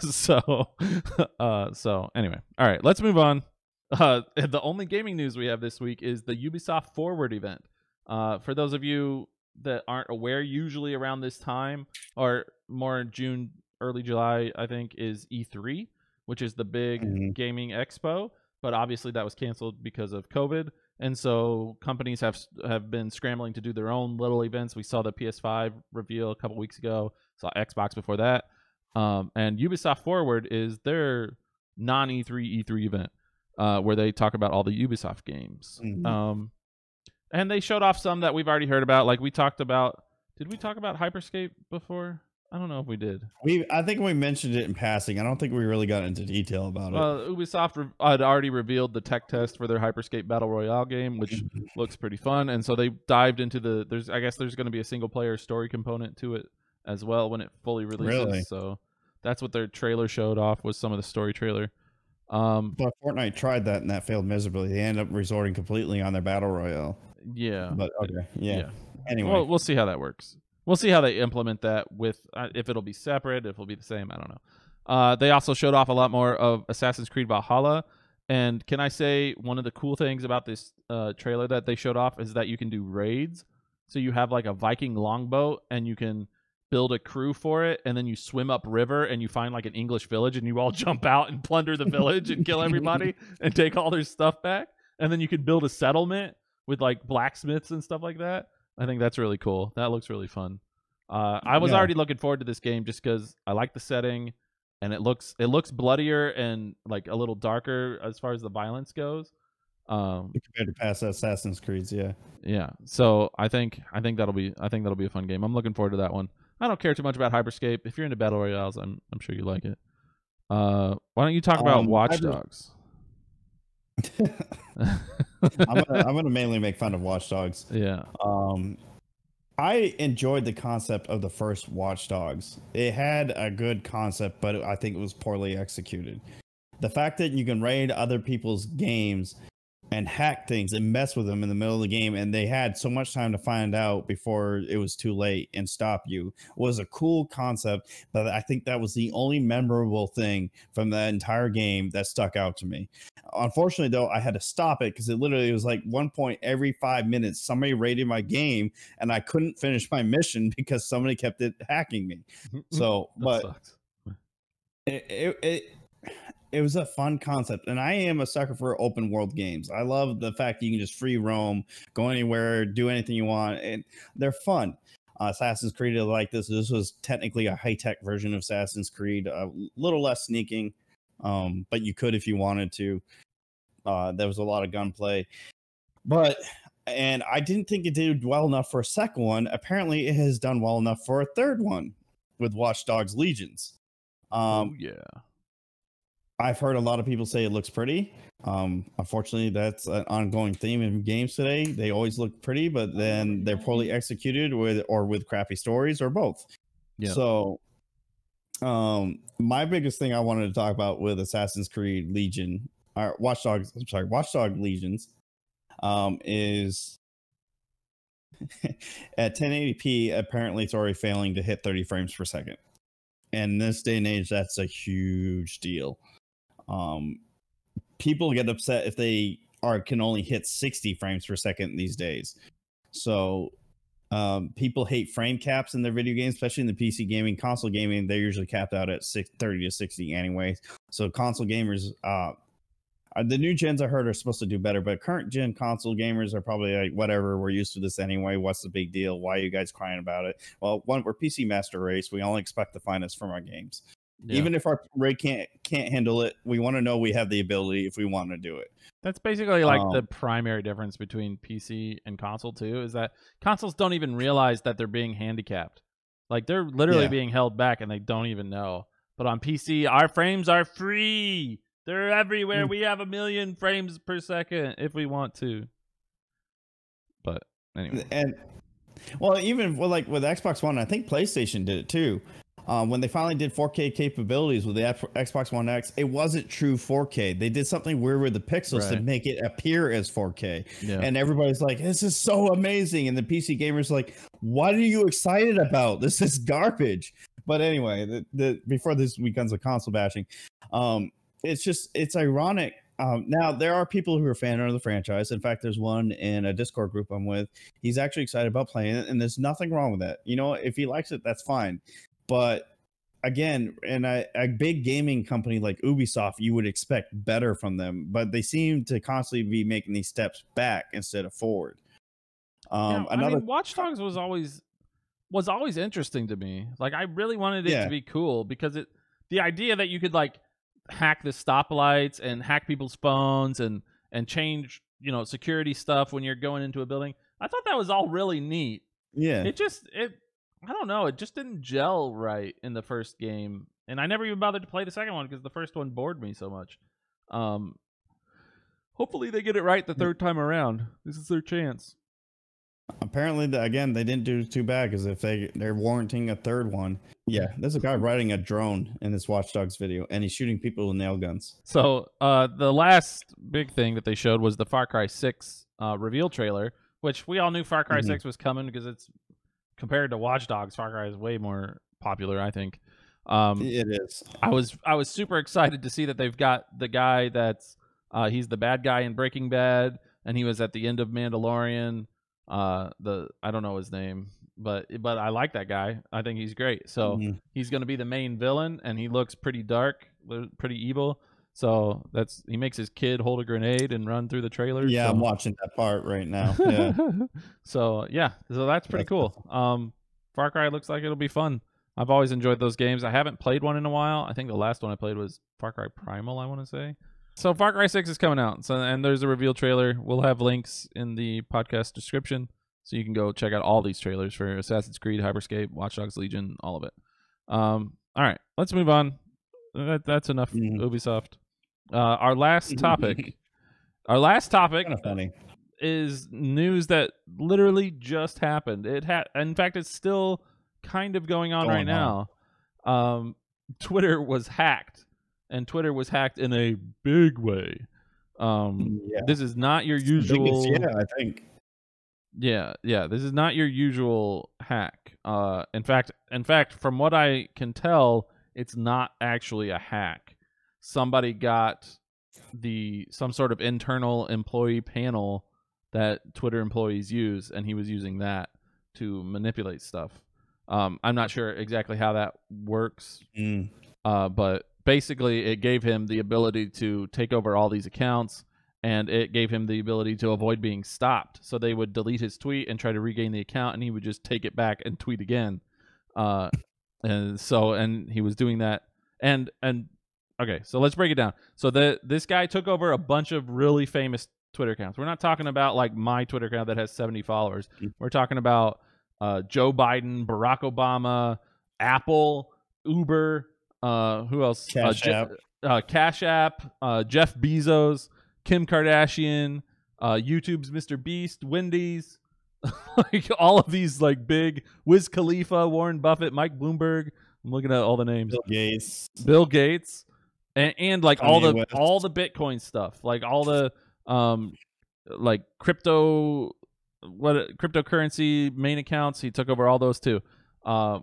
so, uh, so anyway, all right, let's move on. Uh, the only gaming news we have this week is the Ubisoft Forward event. Uh, for those of you that aren't aware, usually around this time or more in June, early July, I think, is E3, which is the big mm-hmm. gaming expo. But obviously, that was canceled because of COVID, and so companies have have been scrambling to do their own little events. We saw the PS5 reveal a couple weeks ago. Saw Xbox before that, um, and Ubisoft Forward is their non E3 E3 event uh, where they talk about all the Ubisoft games. Mm-hmm. Um, and they showed off some that we've already heard about. Like we talked about. Did we talk about Hyperscape before? I don't know if we did. We I think we mentioned it in passing. I don't think we really got into detail about it. Ubisoft re- had already revealed the tech test for their Hyperscape Battle Royale game, which looks pretty fun. And so they dived into the. There's I guess there's going to be a single player story component to it as well when it fully releases. Really? So that's what their trailer showed off was some of the story trailer. Um, but Fortnite tried that and that failed miserably. They ended up resorting completely on their battle royale. Yeah. But okay. Yeah. yeah. Anyway, well, we'll see how that works. We'll see how they implement that with uh, if it'll be separate, if it'll be the same. I don't know. Uh, they also showed off a lot more of Assassin's Creed Valhalla. And can I say one of the cool things about this uh, trailer that they showed off is that you can do raids. So you have like a Viking longboat and you can build a crew for it and then you swim up river and you find like an English village and you all jump out and plunder the village and kill everybody and take all their stuff back. And then you can build a settlement with like blacksmiths and stuff like that. I think that's really cool. That looks really fun. Uh, I was yeah. already looking forward to this game just because I like the setting, and it looks it looks bloodier and like a little darker as far as the violence goes. Um, compared to past Assassin's Creeds, yeah, yeah. So I think I think that'll be I think that'll be a fun game. I'm looking forward to that one. I don't care too much about Hyperscape. If you're into battle royales, I'm I'm sure you like it. Uh, why don't you talk about um, Watch Dogs? I'm, gonna, I'm gonna mainly make fun of Watch Dogs. Yeah. Um, I enjoyed the concept of the first Watch Dogs. It had a good concept, but I think it was poorly executed. The fact that you can raid other people's games and hack things and mess with them in the middle of the game and they had so much time to find out before it was too late and stop you was a cool concept but i think that was the only memorable thing from that entire game that stuck out to me. Unfortunately though i had to stop it because it literally was like one point every five minutes somebody raided my game and i couldn't finish my mission because somebody kept it hacking me. Mm-hmm. So but sucks. it, it, it it was a fun concept and i am a sucker for open world games. I love the fact that you can just free roam go anywhere do anything you want and they're fun. Uh, assassin's creed is like this. This was technically a high-tech version of assassin's creed a little less sneaking um, but you could if you wanted to. Uh, there was a lot of gunplay. But and i didn't think it did well enough for a second one. Apparently it has done well enough for a third one with watch dogs legions. Um, oh yeah. I've heard a lot of people say it looks pretty. Um, unfortunately, that's an ongoing theme in games today. They always look pretty, but then they're poorly executed with or with crappy stories or both. Yeah. So, um, my biggest thing I wanted to talk about with Assassin's Creed Legion, or Watch Dogs, I'm sorry, Watchdog Legions, um, is at 1080p. Apparently, it's already failing to hit 30 frames per second. And in this day and age, that's a huge deal um people get upset if they are can only hit 60 frames per second these days so um people hate frame caps in their video games especially in the pc gaming console gaming they're usually capped out at six, 30 to 60 anyway so console gamers uh uh, the new gens I heard are supposed to do better, but current gen console gamers are probably like, whatever, we're used to this anyway. What's the big deal? Why are you guys crying about it? Well, one, we're PC master race. We only expect the finest from our games Yeah. even if our rig can't can't handle it we want to know we have the ability if we want to do it That's basically like the Um, primary difference between PC and console too, is that consoles don't even realize that they're being handicapped. Like they're literally Yeah. being held back and they don't even know. But on PC, our frames are free. They're everywhere. Mm. We have a million frames per second if we want to. But anyway. and well even with like with xbox one i think playstation did it too um, when they finally did 4k capabilities with the xbox one x it wasn't true 4k they did something weird with the pixels to make it appear as 4k Yeah. and everybody's like this is so amazing. And the pc gamers like what are you excited about? This is garbage. But anyway the, the before this becomes a console bashing um it's just it's ironic. Um now there are people who are fan of the franchise. In fact there's one in a discord group i'm with. He's actually excited about playing it and there's nothing wrong with that. You know if he likes it that's fine but again and a, a big gaming company like ubisoft you would expect better from them but they seem to constantly be making these steps back instead of forward um Yeah, another I mean, Watch Dogs was always was always interesting to me. Like I really wanted it Yeah. to be cool because it the idea that you could like hack the stoplights and hack people's phones and and change you know security stuff when you're going into a building. I thought that was all really neat. yeah It just it I don't know. It just didn't gel right in the first game, and I never even bothered to play the second one because the first one bored me so much. Um, hopefully they get it right the third time around. This is their chance. apparently the, again they didn't do too bad because if they they're warranting a third one yeah there's a guy riding a drone in this watchdogs video and he's shooting people with nail guns So uh, the last big thing that they showed was the Far Cry Six uh, reveal trailer, which we all knew Far Cry Mhm. Six was coming because it's compared to Watch Dogs, Far Cry is way more popular, I think. Um, it is I was I was super excited to see that they've got the guy that's uh, he's the bad guy in Breaking Bad, and he was at the end of Mandalorian. Uh, the I don't know his name, but but I like that guy. I think he's great. So Mhm. he's going to be the main villain, and he looks pretty dark, pretty evil. So that's he makes his kid hold a grenade and run through the trailer. yeah so. i'm watching that part right now yeah so yeah, so that's pretty That's cool. Um, Far Cry looks like it'll be fun. I've always enjoyed those games. I haven't played one in a while. I think the last one I played was Far Cry Primal. I want to say. So Far Cry Six is coming out. So and there's a reveal trailer. We'll have links in the podcast description, so you can go check out all these trailers for Assassin's Creed, Hyperscape, Watch Dogs Legion, all of it. Um, all right, let's move on. That, that's enough Mhm. Ubisoft. Uh, our last topic. our last topic kind of funny is news that literally just happened. It had, in fact, it's still kind of going on right on. now. Um, Twitter was hacked, and Twitter was hacked in a big way. Um, Yeah. this is not your usual. yeah, I think. Yeah, yeah. This is not your usual hack. Uh, in fact, in fact, from what I can tell, it's not actually a hack. Somebody got the some sort of internal employee panel that Twitter employees use, and he was using that to manipulate stuff. Um, I'm not sure exactly how that works, Mm. uh, but basically, it gave him the ability to take over all these accounts, and it gave him the ability to avoid being stopped. So they would delete his tweet and try to regain the account, and he would just take it back and tweet again. Uh, and so, and he was doing that, and and okay, so let's break it down. So the this guy took over a bunch of really famous Twitter accounts. We're not talking about like my Twitter account that has 70 followers. Mm. We're talking about uh, Joe Biden, Barack Obama, Apple, Uber, uh, who else? Cash uh, App. uh, Cash App, uh, Jeff Bezos, Kim Kardashian, uh, YouTube's Mr. Beast, Wendy's, like all of these like big Wiz Khalifa, Warren Buffett, Mike Bloomberg. I'm looking at all the names. Bill Gates. Bill Gates, and, and like all the West. all the Bitcoin stuff, like all the um like crypto what cryptocurrency main accounts. He took over all those too, uh,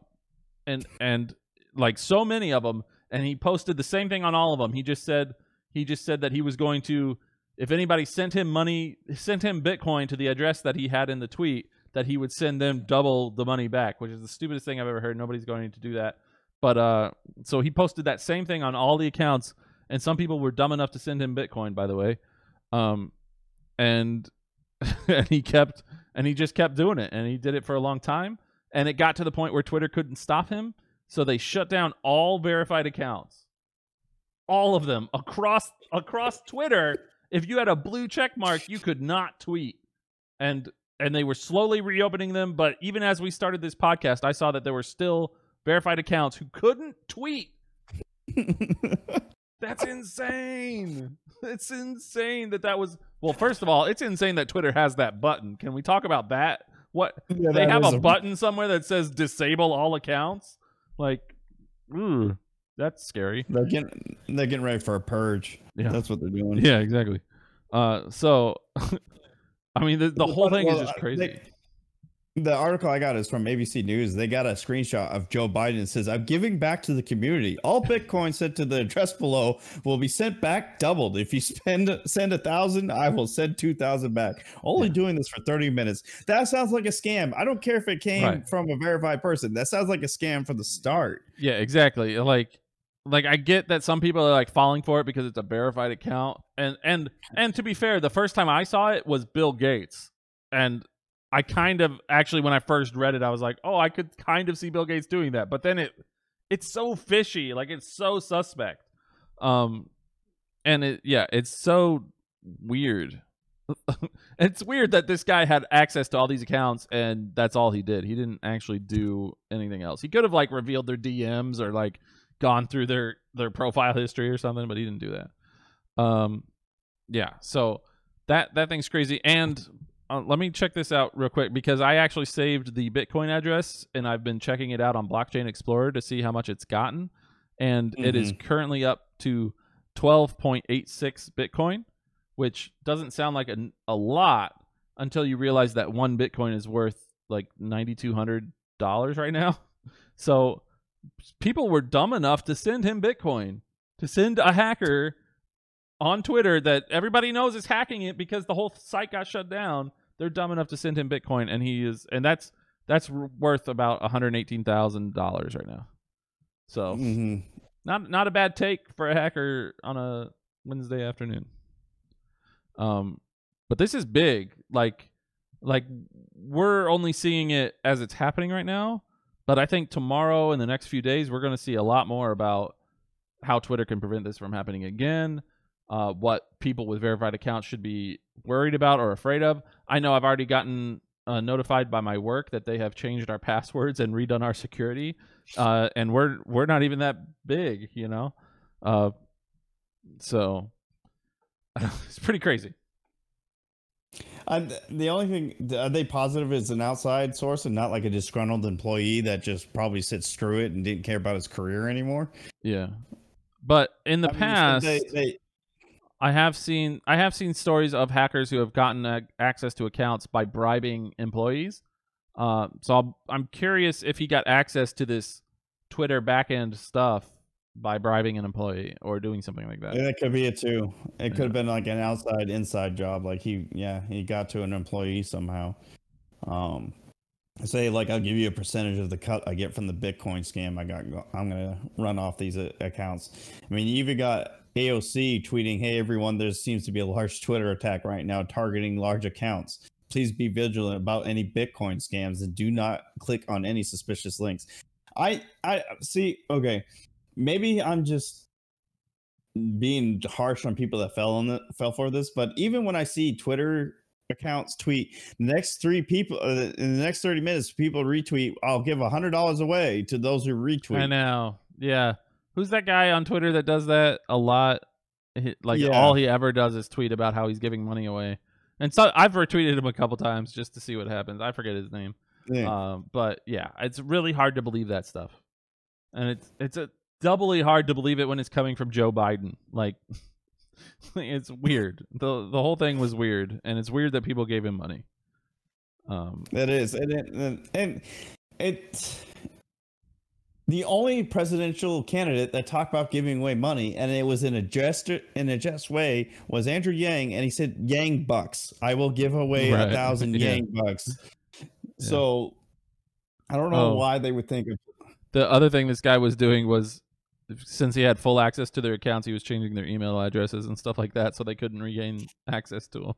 and and like so many of them. And he posted the same thing on all of them. He just said he just said that he was going to if anybody sent him money, sent him Bitcoin to the address that he had in the tweet, that he would send them double the money back, which is the stupidest thing I've ever heard. Nobody's going to do that. But uh, so he posted that same thing on all the accounts, and some people were dumb enough to send him Bitcoin, by the way. Um, and and he kept and he just kept doing it, and he did it for a long time, and it got to the point where Twitter couldn't stop him, so they shut down all verified accounts, all of them across across Twitter. If you had a blue check mark, you could not tweet, and and they were slowly reopening them. But even as we started this podcast, I saw that there were still verified accounts who couldn't tweet. That's insane. It's insane that that was. Well, first of all, it's insane that Twitter has that button. Can we talk about that? What Yeah, they that have is a button somewhere that says disable all accounts? Like, ooh, that's scary. They're getting they're getting ready for a purge. Yeah. That's what they're doing. Yeah, exactly. Uh, so, I mean, the, the whole thing is just crazy. they- the article I got is from ABC News. They got a screenshot of Joe Biden. Says, I'm giving back to the community. All Bitcoin sent to the address below will be sent back doubled. If you spend send a thousand, I will send two thousand back. Only Yeah. doing this for 30 minutes. That sounds like a scam. I don't care if it came Right. from a verified person. That sounds like a scam from the start. Yeah, exactly. Like like I get that some people are like falling for it because it's a verified account. And and and to be fair, the first time I saw it was Bill Gates. And I kind of actually when I first read it I was like, "Oh, I could kind of see Bill Gates doing that." But then it it's so fishy, like it's so suspect. Um and it yeah, it's so weird. it's weird that this guy had access to all these accounts and that's all he did. He didn't actually do anything else. He could have like revealed their DMs or like gone through their their profile history or something, but he didn't do that. Um yeah, so that that thing's crazy and uh, let me check this out real quick because I actually saved the Bitcoin address and I've been checking it out on Blockchain Explorer to see how much it's gotten and it is currently up to 12.86 Bitcoin, which doesn't sound like a, a lot until you realize that one Bitcoin is worth like $9,200 right now. So people were dumb enough to send him Bitcoin, to send a hacker on Twitter that everybody knows is hacking it because the whole site got shut down. They're dumb enough to send him Bitcoin, and he is, and that's that's worth about one hundred eighteen thousand dollars right now. So Mhm. not not a bad take for a hacker on a Wednesday afternoon. Um, but this is big. Like, like we're only seeing it as it's happening right now. But I think tomorrow and the next few days we're going to see a lot more about how Twitter can prevent this from happening again. Uh, what people with verified accounts should be worried about or afraid of. I know I've already gotten uh, notified by my work that they have changed our passwords and redone our security uh, and we're we're not even that big, you know. Uh, so it's pretty crazy. And the only thing are they positive is an outside source and not like a disgruntled employee that just probably sits through it and didn't care about his career anymore. Yeah, but in the I mean, past, they, they I have seen I have seen stories of hackers who have gotten uh, access to accounts by bribing employees. Uh, so i am curious if he got access to this Twitter backend stuff by bribing an employee or doing something like that. Yeah, that could be it too. It could have been like an outside inside job. Like he, yeah, he got to an employee somehow. Um, say like I'll give you a percentage of the cut I get from the Bitcoin scam I got. I'm gonna run off these uh, accounts. I mean, you even got AOC tweeting, "Hey everyone, there seems to be a large Twitter attack right now targeting large accounts. Please be vigilant about any Bitcoin scams and do not click on any suspicious links." I I see. Okay, maybe I'm just being harsh on people that fell on the fell for this, but even when I see Twitter accounts tweet the next three people uh, in the next 30 minutes people retweet i'll give a hundred dollars away to those who retweet. i know. Yeah. Who's that guy on twitter that does that a lot? Like yeah. all he ever does is tweet about how he's giving money away. And so i've retweeted him a couple times just to see what happens. I forget his name. Yeah. Um, but yeah it's really hard to believe that stuff. And it's it's a doubly hard to believe it when it's coming from joe biden like it's weird. the The whole thing was weird, and it's weird that people gave him money. Um, it is, and it, and, it's the only presidential candidate that talked about giving away money, and it was in a just in a just way, was Andrew Yang, and he said Yang bucks. I will give away right. a thousand yeah. Yang bucks. Yeah. So I don't know oh. why they would think of. The other thing this guy was doing was since he had full access to their accounts, he was changing their email addresses and stuff like that, so they couldn't regain access to him.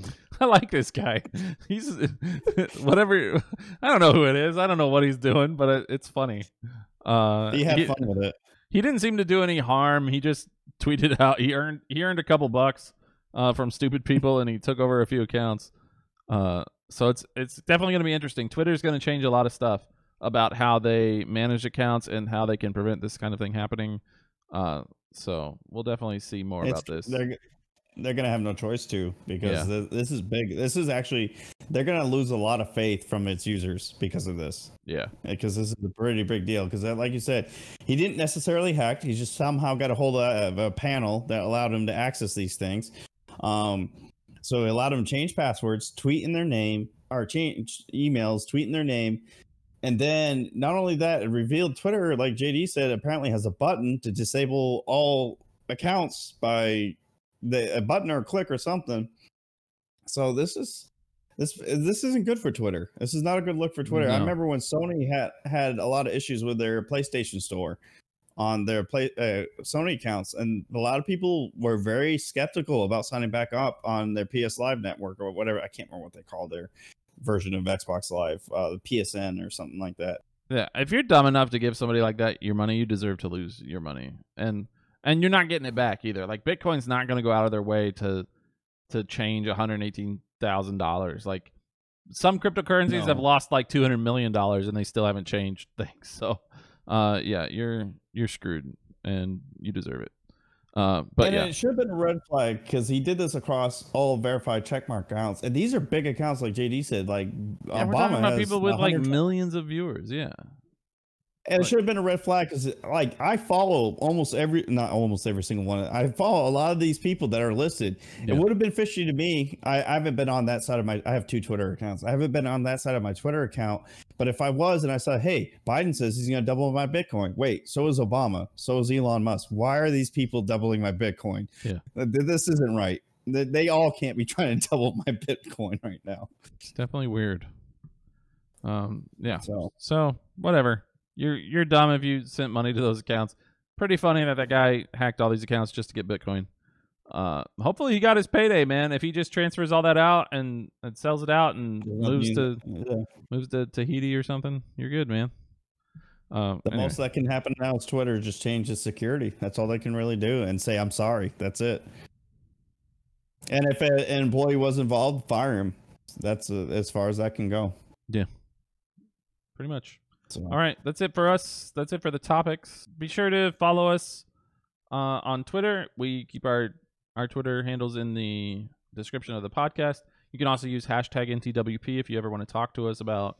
I like this guy. He's whatever. I don't know who it is. I don't know what he's doing, but it's funny. Uh, he had he, fun with it. He didn't seem to do any harm. He just tweeted out. He earned he earned a couple bucks uh, from stupid people, and he took over a few accounts. Uh, so it's it's definitely going to be interesting. Twitter's going to change a lot of stuff about how they manage accounts and how they can prevent this kind of thing happening. Uh, so we'll definitely see more it's, about this. They're they're gonna have no choice to because yeah. this is big. This is actually they're gonna lose a lot of faith from its users because of this. Yeah, because this is a pretty big deal. Because like you said, he didn't necessarily hack. He just somehow got a hold of a panel that allowed him to access these things. Um, so it allowed him to change passwords, tweet in their name, or change emails, tweet in their name, and then not only that, it revealed Twitter, like JD said, apparently has a button to disable all accounts by the a button or a click or something. So this is this this isn't good for Twitter. This is not a good look for Twitter. No. I remember when Sony had had a lot of issues with their PlayStation Store on their play uh, Sony accounts, and a lot of people were very skeptical about signing back up on their PS Live network or whatever. I can't remember what they call their version of Xbox Live, uh, PSN or something like that. Yeah, if you're dumb enough to give somebody like that your money, you deserve to lose your money, and and you're not getting it back either. Like Bitcoin's not going to go out of their way to to change one hundred eighteen thousand dollars. Like some cryptocurrencies no. have lost like two hundred million dollars and they still haven't changed things. So, uh, yeah, you're you're screwed and you deserve it. Uh, but and yeah. it should have been a red flag because he did this across all verified checkmark accounts, and these are big accounts, like JD said. Like yeah, Obama we're talking about people with like millions of viewers. Yeah, and it should have been a red flag because, like, I follow almost every, not almost every single one. I follow a lot of these people that are listed. Yeah. It would have been fishy to me. I, I, haven't been on that side of my. I have two Twitter accounts. I haven't been on that side of my Twitter account. But if I was, and I said, "Hey, Biden says he's going to double my Bitcoin," wait, so is Obama, so is Elon Musk. Why are these people doubling my Bitcoin? Yeah, this isn't right. They all can't be trying to double my Bitcoin right now. It's definitely weird. Um, yeah. So, so whatever you're you're dumb if you sent money to those accounts. Pretty funny that that guy hacked all these accounts just to get Bitcoin. Uh, hopefully he got his payday, man. If he just transfers all that out and, and sells it out and moves to yeah. moves to Tahiti or something, you're good, man. Uh, the anyway. most that can happen now is Twitter just changes security. That's all they can really do and say I'm sorry. That's it. And if an employee was involved, fire him. That's uh, as far as that can go. Yeah, pretty much. So. All right, that's it for us. That's it for the topics. Be sure to follow us uh, on Twitter. We keep our our Twitter handles in the description of the podcast. You can also use hashtag NTWP if you ever want to talk to us about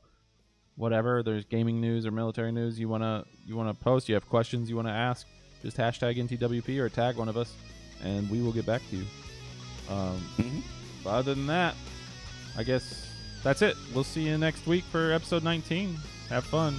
whatever. There's gaming news or military news you wanna you wanna post. You have questions you wanna ask. Just hashtag NTWP or tag one of us. and we will get back to you. Um, Mhm. but other than that, I guess that's it. We'll see you next week for episode 19. Have fun.